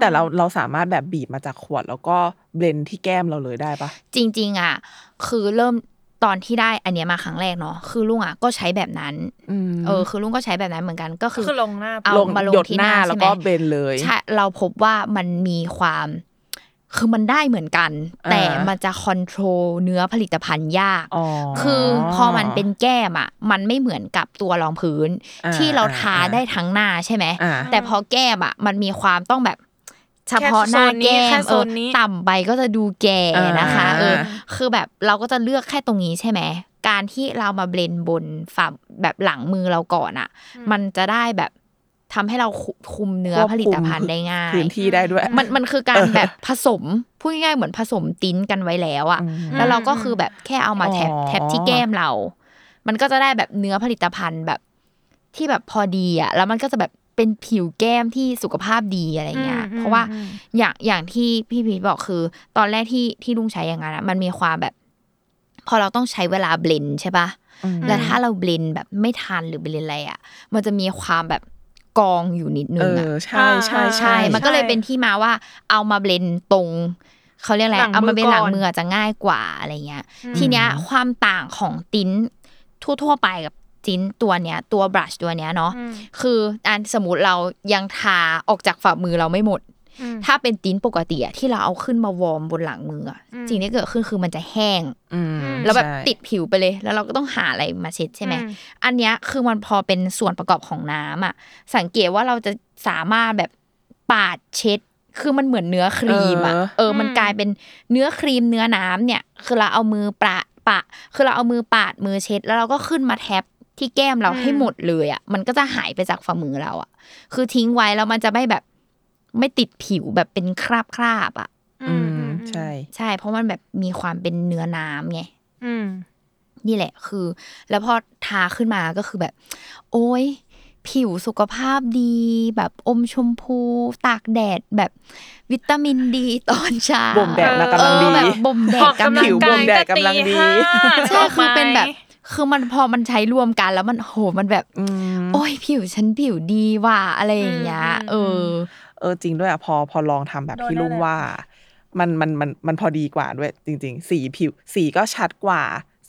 แต่เราเราสามารถแบบบีบมาจากขวด แล้วก็ blend ที่แก้มเราเลยได้ปะจริง ๆ อะ คือเริ่มตอนที่ได้อันเนี้ยมาครั้งแรกเนาะคือลุงอะก็ใช้แบบนั้นอืมเออ คือลุงก็ใช้แบบนั้นเหมือนกันก็คือคือลงหน้าเอาลงมาลงหยดที่หหน้าน้าแล้วใช่ไหมก็ blend เลยใช่เราพบว่ามันมีความ คือมันได้เหมือนกัน แต่อ่ามันจะ control เนื้อผลิตภัณฑ์ยากอ๋อคือพอมันเป็นแก้มอะมันไม่เหมือนกับตัวรองพื้นอ่าที่เราทาอ่าได้ทั้งหน้าใช่ไหมอ่าแต่พอแก้มอะมันมีความต้องแบบเฉพาะหน้าแก้แค่มโซเออนนี้ต่ำไปก็จะดูแก่นะคะอ่าเออคือแบบเราก็จะเลือกแค่ตรงนี้ใช่ไหมการที่เรามาเบลนบนฝ่าแบบหลังมือเราก่อนอะ มันจะได้แบบ ทำให้เราคุคุมเนื้อควบผลิตภัณฑ์ได้ง่ายพื้นที่ได้ด้วย มันมันคือการแบบผสมพูดง่ายๆเหมือนผสมติ้นกันไว้แล้วอะอืมแล้วเราก็คือแบบแค่เอามาแท็บอ๋อแท็บที่แก้มเรา มันก็จะได้แบบเนื้อผลิตภัณฑ์แบบที่แบบพอดีอะแล้วมันก็จะแบบเป็นผิวแก้มที่สุขภาพดีอะไรเงี้ยอืมเพราะว่าอืมอย่างอย่างที่พี่พีชบอกคือ ตอนแรกที่ที่ลุงใช้อย่างนั้นอะมันมีความแบบ พอเราต้องใช้เวลา blend ใช่ปะอืมแล้วถ้าเรา blend แบบไม่ทันหรือ blend อะไรอะมันจะมีความแบบ กองอยู่นิดนึเองอะอใช่ใช่ใช่ มันก็เลยเป็นที่มาว่าเอามา blend ตรงเขาเรียกอะไรหลังมือเอามา blend หลังก่อนมืออาจจะง่ายกว่าอะไรเงี้ย ทีเนี้ยความต่างของ tint ทั่ว ๆ ไปกับจิ้นตัวเนี้ย ตัว blush ตัวเนี้ยเนาะอืมคืออันสมมติเรายังทาออกจากฝ่ามือเราไม่หมดอืม ถ้าเป็น tint ปกติอะที่เราเอาขึ้นมา warm บนหลังมืออะอืมสิ่งที่เกิดขึ้นคือมันจะแห้งอืมแล้วแบบใช่ติดผิวไปเลย แล้วเราก็ต้องหาอะไรมาเช็ดใช่ไหมอืมอันเนี้ยคือมันพอเป็นส่วนประกอบของน้ำอะ สังเกตว่าเราจะสามารถแบบปาดเช็ด คือมันเหมือนเนื้อครีมอะเออเออมันกลายเป็นเนื้อครีมเนื้อน้ำเนี่ย คือเราเอามือปะปะ คือเราเอามือปาดมือเช็ด แล้วเราก็ขึ้นมา tapที่แก้มเราให้หมดเลยอะ มันก็จะหายไปจากฝ่ามือเราอะ คือทิ้งไว้แล้วมันจะไม่แบบ ไม่ติดผิวแบบเป็นคราบคราบๆอะ อืมใช่ ใช่ เพราะมันแบบมีความเป็นเนื้อน้ำไงอืมนี่แหละคือ แล้วพอทาขึ้นมาก็คือแบบ โอ้ยผิวสุขภาพดี แบบอมชมพู ตากแดดแบบวิตามินดีตอนเช้าบ่มแดดมากำลังดีเออแบบบ่มแดอดอกกำกำลัลังงผิวกาบ่ยมแดดแต่กำลังตีดีห้าใช่คือเป็นแบบดกไม้คือมันพอมันใช้รวมกันแล้วมันโหมันแบบอืมโอ้ยผิวฉันผิวดีว่ะอะไรอย่างเงี้ยอืมเออ เออจริงด้วยอะพอพอลองทำแบบที่ลุงว่า มันมันมันมันพอดีกว่าด้วย จริง ๆ สีผิว สีก็ชัดกว่า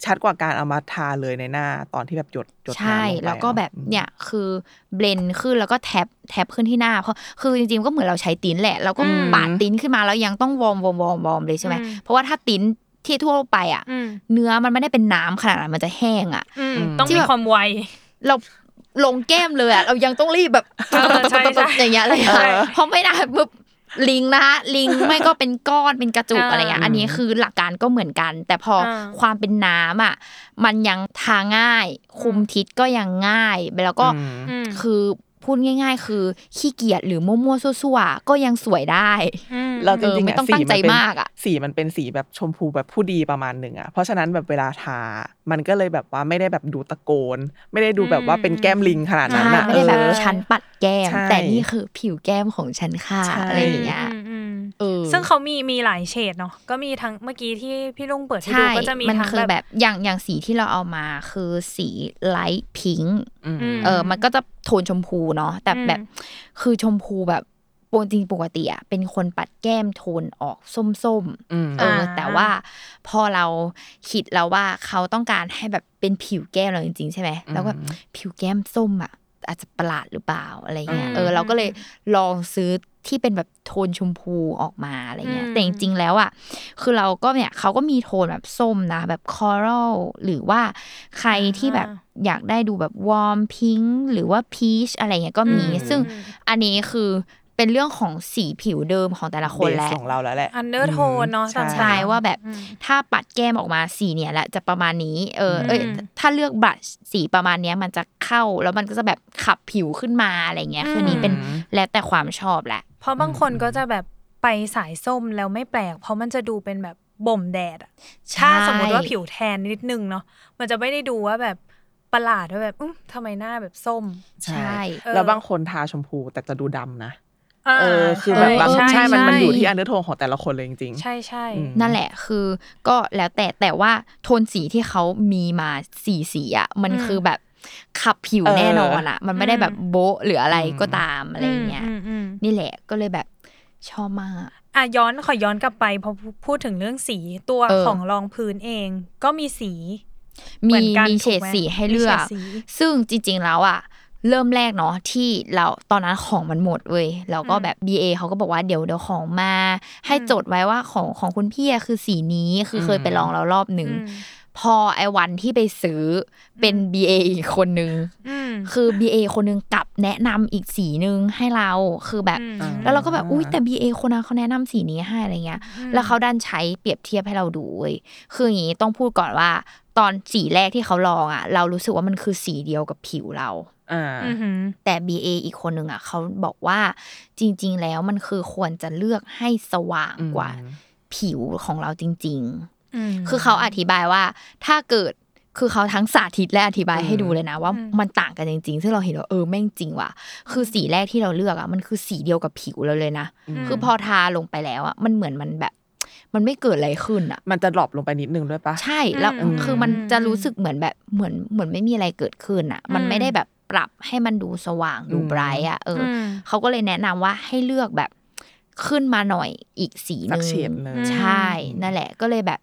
ชัดกว่าการเอามาทาเลยในหน้าตอนที่แบบหยดหยดน้ำใช่ลงไปแล้วก็แบบอะเนี่ยคือ blend ขึ้นแล้วก็ tap tap ขึ้นที่หน้าเพราะคือจริงๆก็เหมือนเราใช้ tint แหละเราก็อืมปาด tint ขึ้นมาแล้วยังต้อง warm warm warm warm เลยใช่ไหมอืมเพราะว่าถ้า tintที่ทั่วไปอะอืมเนื้อมันไม่ได้เป็นน้ำขนาดนั้นมันจะแห้งอะอืมอืมต้องที่มีแบบความไวเรา ลงแก้มเลยอะเรายังต้องรีบแบบเออใช่ใช่อย่างเงี้ยเลยใช่อะเพราะไม่ได้ปุ๊บลิงนะคะลิงไม่ก็เป็นก้อนเป็นกระจุกอ่าอะไรเงี้ยอันนี้คือหลักการก็เหมือนกัน แต่พออาความเป็นน้ำอะมันยังทาง่าย คุมทิศก็ยังง่ายแล้วก็อืมอืมคือ พูดง่าย ๆ คือขี้เกียจหรือมั่วๆซั่วๆก็ยังสวยได้มเราจริงๆเออไม่อะต้องสีตั้งใจนเป็นมากอะสีมันเป็นสีแบบชมพูแบบผู้ดีประมาณหนึ่งอะเพราะฉะนั้นแบบเวลาทา มันก็เลยแบบว่าไม่ได้แบบดูตะโกน ไม่ได้ดูแบบว่าเป็นแก้มลิงขนาดนั้นใช่อะไม่ได้แบบเออชั้นปัดแก้มใช่แต่นี่คือผิวแก้มของฉันค่ะใช่อะไรอย่างเงี้ยอืมอืม เออซึ่งเขามีมีหลายเฉดเนาะก็มีทั้งเมื่อกี้ที่พี่ลุงเปิดให้ดูใช่ก็จะมีมันทั้งคือแบแบบบอย่างอย่างสีที่เราเอามาคือสีไลท์พิงค์อืมอืมเออ มันก็จะโทนชมพูเนาะแต่อืมแบบคือชมพูแบบปกติปกติอะเป็นคนปัดแก้มโทนออกส้มอืมๆเออ แต่ว่าพอเราคิดแล้วว่าเขาต้องการให้แบบเป็นผิวแก้มเราจริงๆใช่ไหมแล้วแบบผิวแก้มส้มอะ อาจจะประหลาดหรือเปล่าอะไรเงี้ยอืมเออเราก็เลยลองซื้อที่เป็นแบบโทนชมพูออกมาอะไรเงี้ยอืมแต่จริงๆแล้วอะคือเราก็เนี่ยเขาก็มีโทนแบบส้มนะแบบคอรัลหรือว่าใครที่แบบอยากได้ดูแบบ warm pink หรือว่าพีชอะไรเงี้ยก็มีอืมซึ่งอันนี้คือ เป็นเรื่องของสีผิวเดิมของแต่ละคน base แหละของเราแล้วแหละ undertone เนาะใช่ใช่ว่าแบบอืมถ้าปัดแก้มออกมาสีเนี่ยแหละจะประมาณนี้ เออเอยอืมถ้าเลือกบัตสีประมาณเนี้ยมันจะเข้าแล้วมันก็จะแบบขับผิวขึ้นมาอะไรเงี้ยคือนี้เป็นอืมแล้วแต่ความชอบแหละ เพราะบางคนก็จะแบบไปสายส้มแล้วไม่แปลก เพราะมันจะดูเป็นแบบบ่มแดดอะใช่ถ้าสมมติว่าผิวแทนนิดนึงเนาะมันจะไม่ได้ดูว่าแบบประหลาดว่าแบบอื้มทำไมหน้าแบบส้ม ใช่เออแล้วบางคนทาชมพูแต่จะดูดำนะา เออคือแบบบางเออใช่มันใช่มันอยู่ที่ under tone ของแต่ละคนเลยจริงๆ ใช่ใช่อืมนั่นแหละคือก็แล้วแต่แต่ว่าโทนสีที่เขามีมาสีสีอะมันอืมคือแบบขับผิวเออแน่นอนอะ มันไม่ได้แบบโบ๊ะหรืออะไรอืมก็ตามอะไรอย่างเงี้ยมอืมนี่แหละก็เลยแบบชอบมากอะย้อนขอย้อนกลับไปพอพูดถึงเรื่องสีตัวเออของรองพื้นเอง ก็มีสีเหมีมือนกันมีเฉดถูกไหมสีให้เลือกมีเฉดสีซึ่งจริง ๆ แล้วอะ เริ่มแรกเนาะที่เราตอนนั้นของมันหมดเว้ยเราก็แบบ BA เขาก็บอกว่าเดี๋ยวเดี๋ยวของมา ให้จดไว้ว่าของของคุณพี่อะคือสีนี้คือเคยไปลองแล้วรอบหนึ่งอืมพอไอ้วันที่ไปซื้อเป็น BA อีกคนนึงอืมคือ BA คนนึงกลับแนะนำอีกสีนึงให้เราคือแบบอืมแล้วเราก็แบบอุ้ยแต่ BA คนนั้นเขาแนะนำสีนี้ให้อะไรเงี้ย แล้วเขาดันใช้เปรียบเทียบให้เราดูเว้ยคืออย่างนี้ต้องพูดก่อนว่า ตอนสีแรกที่เขาลองอะ เรารู้สึกว่ามันคือสีเดียวกับผิวเรา อ่าอือหือแต่ BA อีกคนหนึ่งอะเขาบอกว่าจริง ๆ แล้วมันคือควรจะเลือกให้สว่างกว่าอืมผิวของเราจริงๆอืมคือเขาอธิบายว่าถ้าเกิดคือเขาทั้งสาธิตและอธิบายอืมให้ดูเลยนะ ว่าอืมมันต่างกันจริงๆ ซึ่งเราเห็นว่าเออแม่งจริงว่ะ คือสีแรกที่เราเลือกอะมันคือสีเดียวกับผิวเราเลยนะ คือพอทาลงไปแล้วอะมันเหมือนมันแบบ มันไม่เกิดอะไรขึ้นอะ มันจะดรอปลงไปนิดนึงด้วยปะใช่แล้วอืมคือมันจะรู้สึกเหมือนแบบเหมือนเหมือนไม่มีอะไรเกิดขึ้นอะ มันอืมไม่ได้แบบ ปรับให้มันดูสว่างดูอืมไบรท์อะเอออมเขาก็เลยแนะนำว่าให้เลือกแบบขึ้นมาหน่อยอีกสีหสันึ่กงเฉดหนึ่งใช่นั่นแหละก็เลยแบบ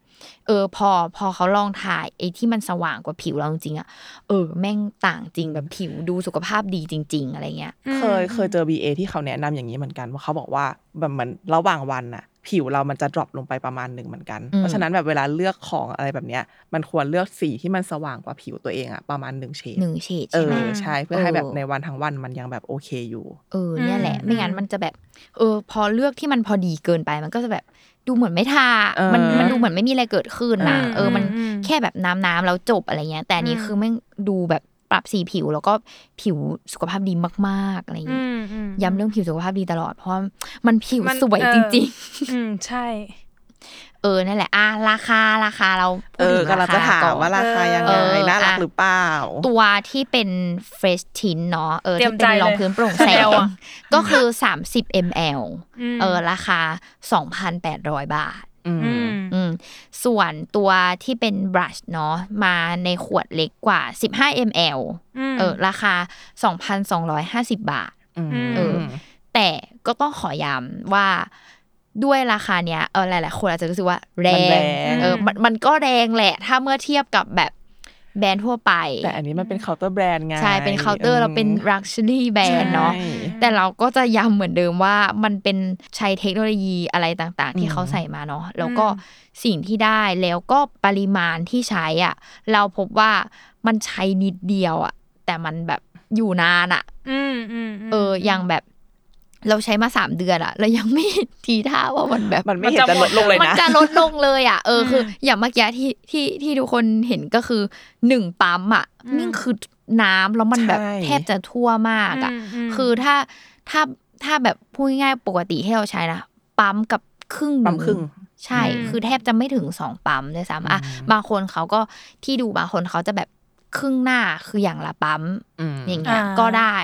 เออ พอพอเขาลองถ่ายไอ้ที่มันสว่างกว่าผิวเราจริงๆอะเออ แม่งต่างจริงแบบผิวดูสุขภาพดีจริง ๆ อะไรเงี้ย เคยเคยเจอ BA ที่เขาแนะนำอย่างนี้เหมือนกันว่าเขาบอกว่าแบบเหมือนระหว่างวันน่ะ ผิวเรามันจะดรอปลงไปประมาณหนึ่งเหมือนกันอืมเพราะฉะนั้นแบบเวลาเลือกของอะไรแบบเนี้ย มันควรเลือกสีที่มันสว่างกว่าผิวตัวเองอะประมาณหนึ่งเฉดหนึ่งเฉดเอใช่ไหมอใช่เพื่อให้แบบเออในวันทั้งวันมันยังแบบโอเคอยู่ เออเนี่ยแหละอืมไม่งั้นมันจะแบบ เออ พอเลือกที่มันพอดีเกินไปมันก็จะแบบดูเหมือนไม่ทาเออมันมันดูเหมือนไม่มีอะไรเกิดขึ้นนะอืมเออ มันอืมแค่แบบน้ำน้ำๆแล้วจบอะไรเงี้ย แต่อันนี้อืมคือแม่งดูแบบ ปรับสีผิว แล้วก็ผิวสุขภาพดีมากๆอะไรอย่างอืเงี้ยมอืมย้ำเรื่องผิวสุขภาพดีตลอด เพราะว่ามันผิวมันสวยเออจริงอืมใช่ๆเออนั่นแหละอะราคาราคาเราพูเอดอถึงกำลังจะราถาคามก่อนว่าราคายังไงเออน่ารักอะหรือเปล่า ตัวที่เป็นเฟรชทินเนาะเออเตรียที่มเป็ใจนรองเลยพื้นโปร่งแส Chanel งอะก็คือ 30 ml อืมเออราคา 2,800 บาท อืมอืมอืมส่วนตัวที่เป็น blush เนาะมาในขวดเล็กกว่า 15 ml มเออราคา 2,250 บาทอืมเออแต่ก็ต้องขอย้ำว่าด้วยราคาเนี้ยเออหลายๆคนอาจจะรู้สึกว่าแรมันแรงงเออมันมันก็แรงแหละ ถ้าเมื่อเทียบกับแบบ แบรนด์ทั่วไป แต่อันนี้มันเป็น counter brand ไงใช่เป็นเคาน์เตอร์เราเป็น luxury แบรนด์เนาะใช่แต่เราก็จะย้ำเหมือนเดิมว่ามันเป็นใช้เทคโนโลยีอะไรต่างๆ ที่อืมเขาใส่มาเนาะแล้วก็สิ่งที่ได้แล้วก็ปริมาณที่ใช้อะเราพบว่ามันใช้นิดเดียวอะแต่มันแบบอยู่นานอะอืมอืมมเอออย่างแบบ เราใช้มาสามเดือนอะเรายังไม่เห็นทีท่าว่ามันแบบมันไม่เห็นจะลดลงเลยมันนะจะลดลงเลยอะเออคือ อย่างเมื่อกี้ที่ที่ที่ทุกคนเห็นก็คือหนึ่งปั๊มอะนี่คือน้ำแล้วมันแบบใช่แทบจะทั่วมากอะมมคือถ้าถ้าถ้าแบบพูดง่ายๆปกติที่เราใช้นะปั๊มกับครึ่งหนึ่ปั๊มครึ่งใช่อืมคือแทบจะไม่ถึงสองปั๊มเลยซ้ำอะอืมบางคนเขาก็ที่ดูบางคนเขาจะแบบครึ่งหน้าคืออย่างละปั๊มอืมอย่างเงี้ยอ่าก็ได้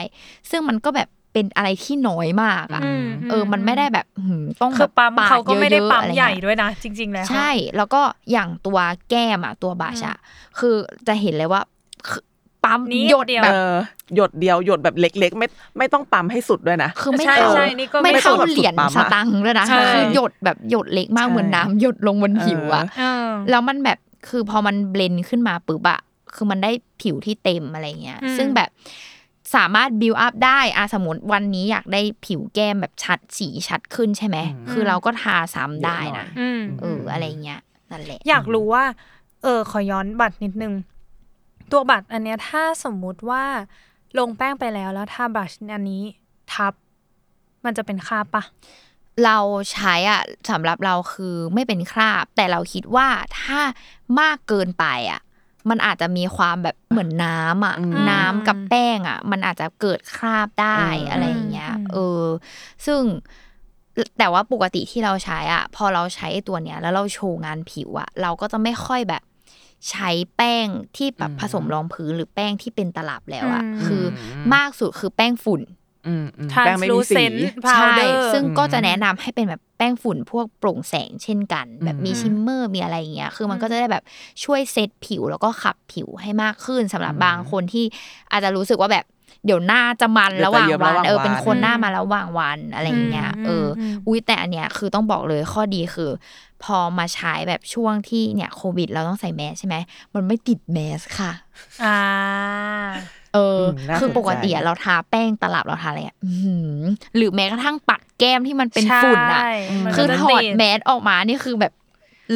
ซึ่งมันก็แบบ เป็นอะไรที่น้อยมากอะอืมเออ มันไม่ได้แบบหืมต้องคืแบอบปั๊มปดเขาก็ไม่ได้ยอะๆปั๊มอะไรใหญ่เงี้ยด้วยนะ จริง ๆ แล้ว ใช่ แล้วก็อย่างตัวแก้มอะตัวบาชอะคือจะเห็นเลยว่าคือปั๊มนิดหยดเดียวแบเอบอหยดเดียวหยดแบบเล็ก ๆ ไม่ไม่ต้องปั๊มให้สุดด้วยนะคือไม่ใช่เท่าใช่นี่ก็ไม่ไม่เท่าแบบเหรียญสุดปั๊มสอะตังค์ด้วยนะใช่คือหยดแบบหยดเล็กมากใช่เหมือนน้ำหยดลงบนผิวอะเออแล้วมันแบบคือพอมัน blend ขึ้นมาปุ๊บอะคือมันได้ผิวที่เต็มอะไรเงี้ยอืมซึ่งแบบ สามารถบิวอัพได้อะสมมติวันนี้อยากได้ผิวแก้มแบบชัดสีชัดขึ้นใช่ไหมอืมคือเราก็ทาซ้ำได้นะอืมเอออะไรเงี้ยนั่นแหละ อยากรู้ว่า เออ ขอย้อนบัตรนิดนึง ตัวบัตรอันเนี้ยถ้าสมมุติว่าลงแป้งไปแล้วแล้วทาบรัชอันนี้ทับ มันจะเป็นคราบปะเราใช้อะสำหรับเราคือไม่เป็นคราบ แต่เราคิดว่าถ้ามากเกินไปอะ มันอาจจะมีความแบบเหมือนน้ำอะอืมน้ำกับแป้งอะ มันอาจจะเกิดคราบได้อืมอะไรอย่างเงี้ยอืมเออ ซึ่งแต่ว่าปกติที่เราใช้อะ พอเราใช้ไอ้ตัวเนี้ย แล้วเราโชว์งานผิวอะ เราก็จะไม่ค่อยแบบใช้แป้งที่แบบผสมรองพื้นหรือแป้งที่เป็นตลับแล้วอะอืมคือมากสุดคือแป้งฝุ่น อืมอืมแป้งไม่มีสี translucent ใช่ powder ซึ่งก็อืมจะแนะนำให้เป็นแบบแป้งฝุ่นพวกโปร่งแสงเช่นกัน แบบมีอืม shimmer มีอะไรอย่างเงี้ยคือมันก็จะได้แบบช่วยเซตผิวแล้วก็ขับผิวให้มากขึ้นสำหรับบางคนที่อาจจะรู้สึกว่าแบบเดี๋ยวหน้าจะมันเดี๋ยวระหว่างจะเยิ้มวันระหว่างเออเป็นวันคนหน้ามาระหว่างวันอะไรอย่างเงี้ยอืมเอออมอุ้ยแต่อันเนี้ยคือต้องบอกเลยข้อดีคือ พอมาใช้แบบช่วงที่เนี่ยโควิด เราต้องใส่แมสใช่ไหมมันไม่ติดแมสค่ะอ่าเอออืมน่า คือสนใจปกติอะเราทาแป้งตลับเราทาอะไรอะอื้อหือหรือแม้กระทั่งปัดแก้มที่มันเป็นฝุ่นอะใช่มันคือจะถอดติแมสออกมานี่คือแบบ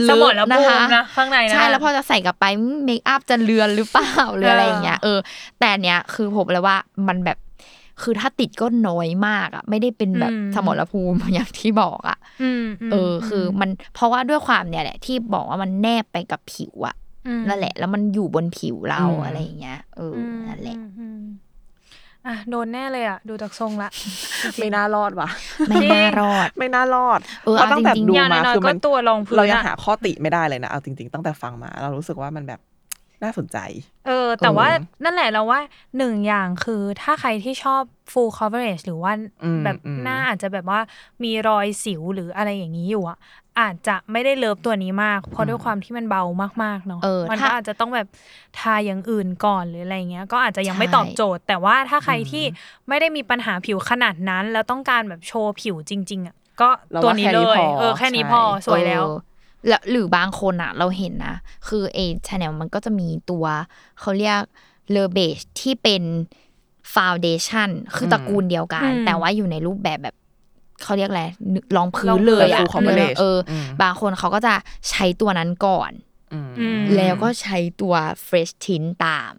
สมรเลอะภูมินะข้างในนะใช่แล้วพอจะใส่กลับไปเมคอัพจะเลือนหรือเปล่าหรืออะไรอย่างเงี้ยเออ แต่อันเนี้ยคือผมเลยว่ามันแบบคือถ้าติดก็น้อยมากอะไม่ได้เป็นแบบอืมสมรภูมิอย่างที่บอกอะอืมมเออ คือมันเพราะว่าด้วยความเนี่ยแหละที่บอกว่ามันแนบไปกับผิวอะอืม นั่นแหละ แล้วมันอยู่บนผิวเราอืมอะไรอย่างเงี้ยเอออมนั่นแหละอืมอืมอะโดนแน่เลยอะ ดูจากทรงละไม่น่ารอดว่ะ ไม่น่ารอด ไม่น่ารอดเออเพราะเอาตั้งแต่จริงๆดูอย่างมาน้อยคือๆก็มันตัวรองพื้นเรายังอะหาข้อติไม่ได้เลยนะเอาจริง ๆ ตั้งแต่ฟังมา เรารู้สึกว่ามันแบบ น่าสนใจ เออ แต่ว่าเออนั่นแหละเราว่าหนึ่งอย่างคือถ้าใครที่ชอบ full coverage หรือว่าอืมแบบอืมหน้าอาจจะแบบว่ามีรอยสิวหรืออะไรอย่างนี้อยู่อะ อาจจะไม่ได้เลิฟตัวนี้มาก เพราะด้วยความที่มันเบามากๆเนาะเออมันถ้าก็อาจจะต้องแบบทาอย่างอื่นก่อนหรืออะไรเงี้ย ก็อาจจะยังไม่ใช่ตอบโจทย์ แต่ว่าถ้าใครที่ไม่ได้มีปัญหาผิวขนาดนั้น แล้วต้องการแบบโชว์ผิวจริง ๆอะก็เราตัวว่านี้แค่เลนี้ยพอเออแค่นี้ใช่พอสวยแล้วเออ แล้วหรือบางคนอะเราเห็นนะ คือเอชแนลมันก็จะมีตัว เขาเรียกเลเบชที่เป็นฟาวเดชันคือตระกูลเดียวกันอืมแต่ว่าอยู่ในรูปแบบแบบเขาเรียกอะไรรองพื้รอนงพื้นเลยอะ full coverage เอออมบางคนเขาก็จะใช้ตัวนั้นก่อนอืมอืมแล้วก็ใช้ตัว fresh tint ตาม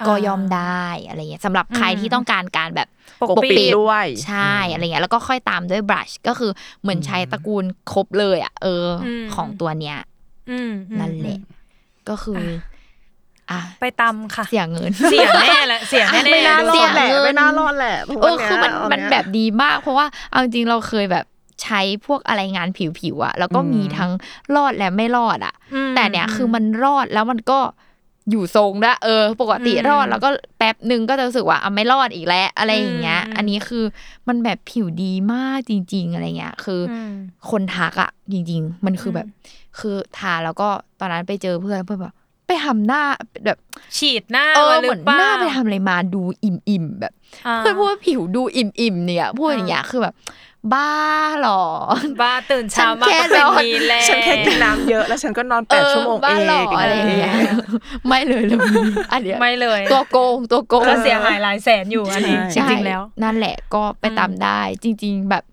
อ่าก็ย่อมได้อะไรเงี้ยสำหรับใครอืมที่ต้องการการแบบ ปกปกปิดด้วย ใช่อะไรเงี้ยแล้วก็ค่อยตามด้วย brush ก็คือเหมือนใช้ตระกูลครบเลยอะเอออมของตัวเนี้ยอืมอืมนั่นแหละก็คืออะไปตำค่ะ เสียเงิน เสียแน่แหละเสียแน่ไม่น่าๆรดูอดแหละเสียเงินไม่น่ารอดแหละพราะเอว่าอคือมันเยมันเยแบบดีมาก เพราะว่าเอาจริงๆเราเคยแบบใช้พวกอะไรงานผิวๆอะแล้วก็อืมมีทั้งรอดและไม่รอดอะอืมแต่เนี่ยคือมันรอดแล้วมันก็ อยู่ทรงละเออ ปกติอืมรอดแล้วก็แป๊บหนึ่งก็จะรู้สึกว่าอะไม่รอดอีกแล้ว อะไรอย่างเงี้ยอืมอันนี้คือมันแบบผิวดีมากจริง ๆ อะไรเงี้ย คืออมคนทักอะจริง ๆ มันคือแบบ คือทาแล้วก็ตอนนั้นไปเจอเพื่อนเพื่อนแบบไปทำหน้าแบบฉีดหน้าเออมาเหมือนปล่หน้าไปทำอะไรมาดูอิ่มๆแบบาเพื่อนพูดว่าผิวดูอิ่มๆเนี่ยพูดอย่างเงี้ยคือแบบ บ้าเหรอ บ้าตื่นเช้ามาฉันแค่ก็เป็นนอนนี้แล้วฉันแค่กินน้ำเยอะแล้วฉันก็นอนแปดชั่วโมงบ้าเองเหรออะไรอย่างเงี้ยไม่เลยเลยอันเนี้ยไม่เลย ตัวโกงตัวโกงก็เสียหายหลายแสนอยู่อันนี้จใช่ริงๆแล้ว นั่นแหละก็ไปตามได้ จริง ๆ แบบ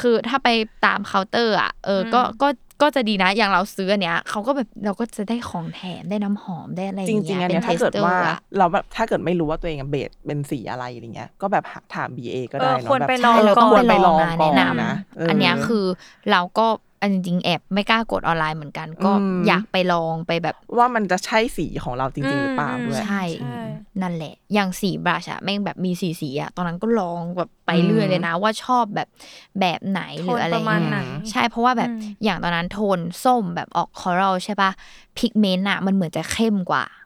คือถ้าไปตามเคาน์เตอร์อะเอออมก็ก็ ก็จะดีนะ อย่างเราซื้ออันเนี้ยเขาก็แบบเราก็จะได้ของแถมได้น้ำหอมได้อะไรอจย่างริงเงี้ๆยอันเป็เนี้นยเทถ้าสเกิดเตอร์ว่าอะเราแบบถ้าเกิดไม่รู้ว่าตัวเองอะเบสเป็นสีอะไรอะไรเงี้ย ก็แบบหาถาม BA ก็ได้เออเนาะควรแบบไปลองใช่เราเราต้องควรไปไปลลอองงมาก่แนะอนนนะำอันเนี้ยคือเราก็ อันจริงๆแอบไม่กล้ากดออนไลน์เหมือนกัน ก็อืมอยากไปลองไปแบบ ว่ามันจะใช่สีของเราจริงๆหรือเปล่าด้วยใช่ใช่ นั่นแหละ อย่างสีบรัชอะแม่งแบบมีสีสีอะตอนนั้นก็ลองแบบไปเรื่อยเลยนะ ว่าชอบแบบแบบไหนหรืออะไรโทนประมาณไหนเงี้ยใช่เพราะว่าแบบอืมอย่างตอนนั้นโทนส้มแบบออกคอรัลใช่ปะพิกเมนต์อะมันเหมือนจะเข้มกว่าอืม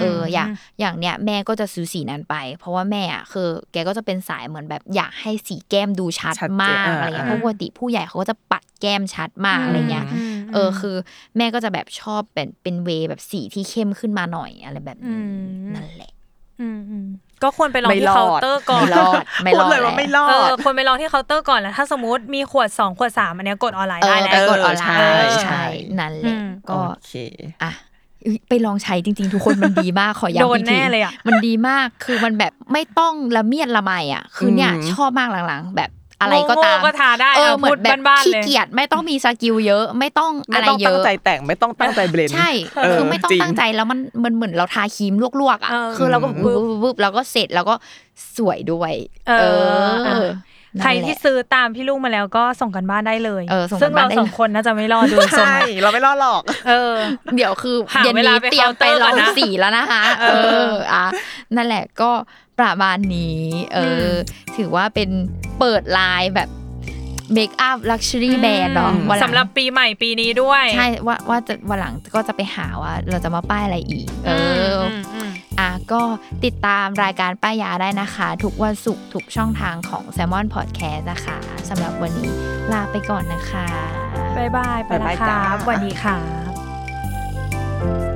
เออมอย่างอย่างเนี้ยแม่ก็จะซื้อสีนั้นไป เพราะว่าแม่อะคือ แกก็จะเป็นสายเหมือนแบบอยากให้สีแก้มดูชัดชัดเจนมากอ่าอะไรเงี้ยอ่าเพราะปกติผู้ใหญ่เขาก็จะปัดแก้มชัดมากอะไรเงี้ยอืมเออคือ แม่ก็จะแบบชอบเป็นเป็นเวย์แบบสีที่เข้มขึ้นมาหน่อยอะไรแบบนี้อืมนั่นแหละอืมอืมก็ควรไปลองไม่ที่รอดเคาน์เตอร์ก่อนไม่รอดไม่พูรดอดเลยว่าไม่รอเออดควรไปลองที่เคาน์เตอร์ก่อนแล้วถ้าสมมติมีขวดสองขวดสามอันเนี้ยกดออนไลน์เอได้อแล้วไปกดออนไลใช่น์ใช่ใช่นั่นแหอืละมก็โอเคอะอุ๊ย ไปลองใช้จริง ๆ ทุกคนมันดีมากขอโดย้ำนอีกทีแน่เลยอะมันดีมากคือมันแบบไม่ต้องละเมียดละไมอะ คือเนี่ยอืมชอบมากหลังๆ แบบอะไรก็ตามโง่ๆก็ทาได้เออเอาเหมือนพูดแบบบ้านๆขี้เลยเกียจไม่ต้องมีสกิลเยอะ ไม่ต้องไม่อะไรต้องเยตั้งอะใจแต่งไม่ต้องตั้งใจเบลนด์ใช่เออคือไม่ต้องจริงตั้งใจแล้วมันมันเหมือนเราทาครีมลวกๆอะเออคือเราก็อืมบึ๊บบึ๊บบึ๊บแล้วก็เสร็จแล้วก็สวยด้วย เออเออ ใครนั่นแหละที่ซื้อตามพี่ลุงมาแล้วก็ส่งกันบ้านได้เลยเออส่งกันซึ่งบ้าเรานได้สองคนน่าจะไม่รอดด้วยทรงใช่อะเราไม่รอดหรอก เออ เดี๋ยวคือหาเย็นเวลานี้ไปเตรียมไปเคาน์เตอร์ลองก่อนนะสีแล้วนะคะเอเออออะนั่นแหละก็ประมาณนี้ เอออถือว่าเป็นเปิดไลน์แบบ เมคอัพลักชัวรี่แบรนด์เนาะวันลังสำหรับปีใหม่ปีนี้ด้วย ใช่ ว่าว่าจะวันหลังก็จะไปหาว่าเราจะมาป้ายอะไรอีก เอออมอืมอะก็ติดตามรายการป้ายยาได้นะคะ ทุกวันศุกร์ทุกช่องทางของ s ซ l m o n Podcast นะคะสำหรับวันนี้ลาไปก่อนนะคะ บ๊ายบาย ไปบ๊ายแล้บายวครัจ้าบสวัสดีค่ะ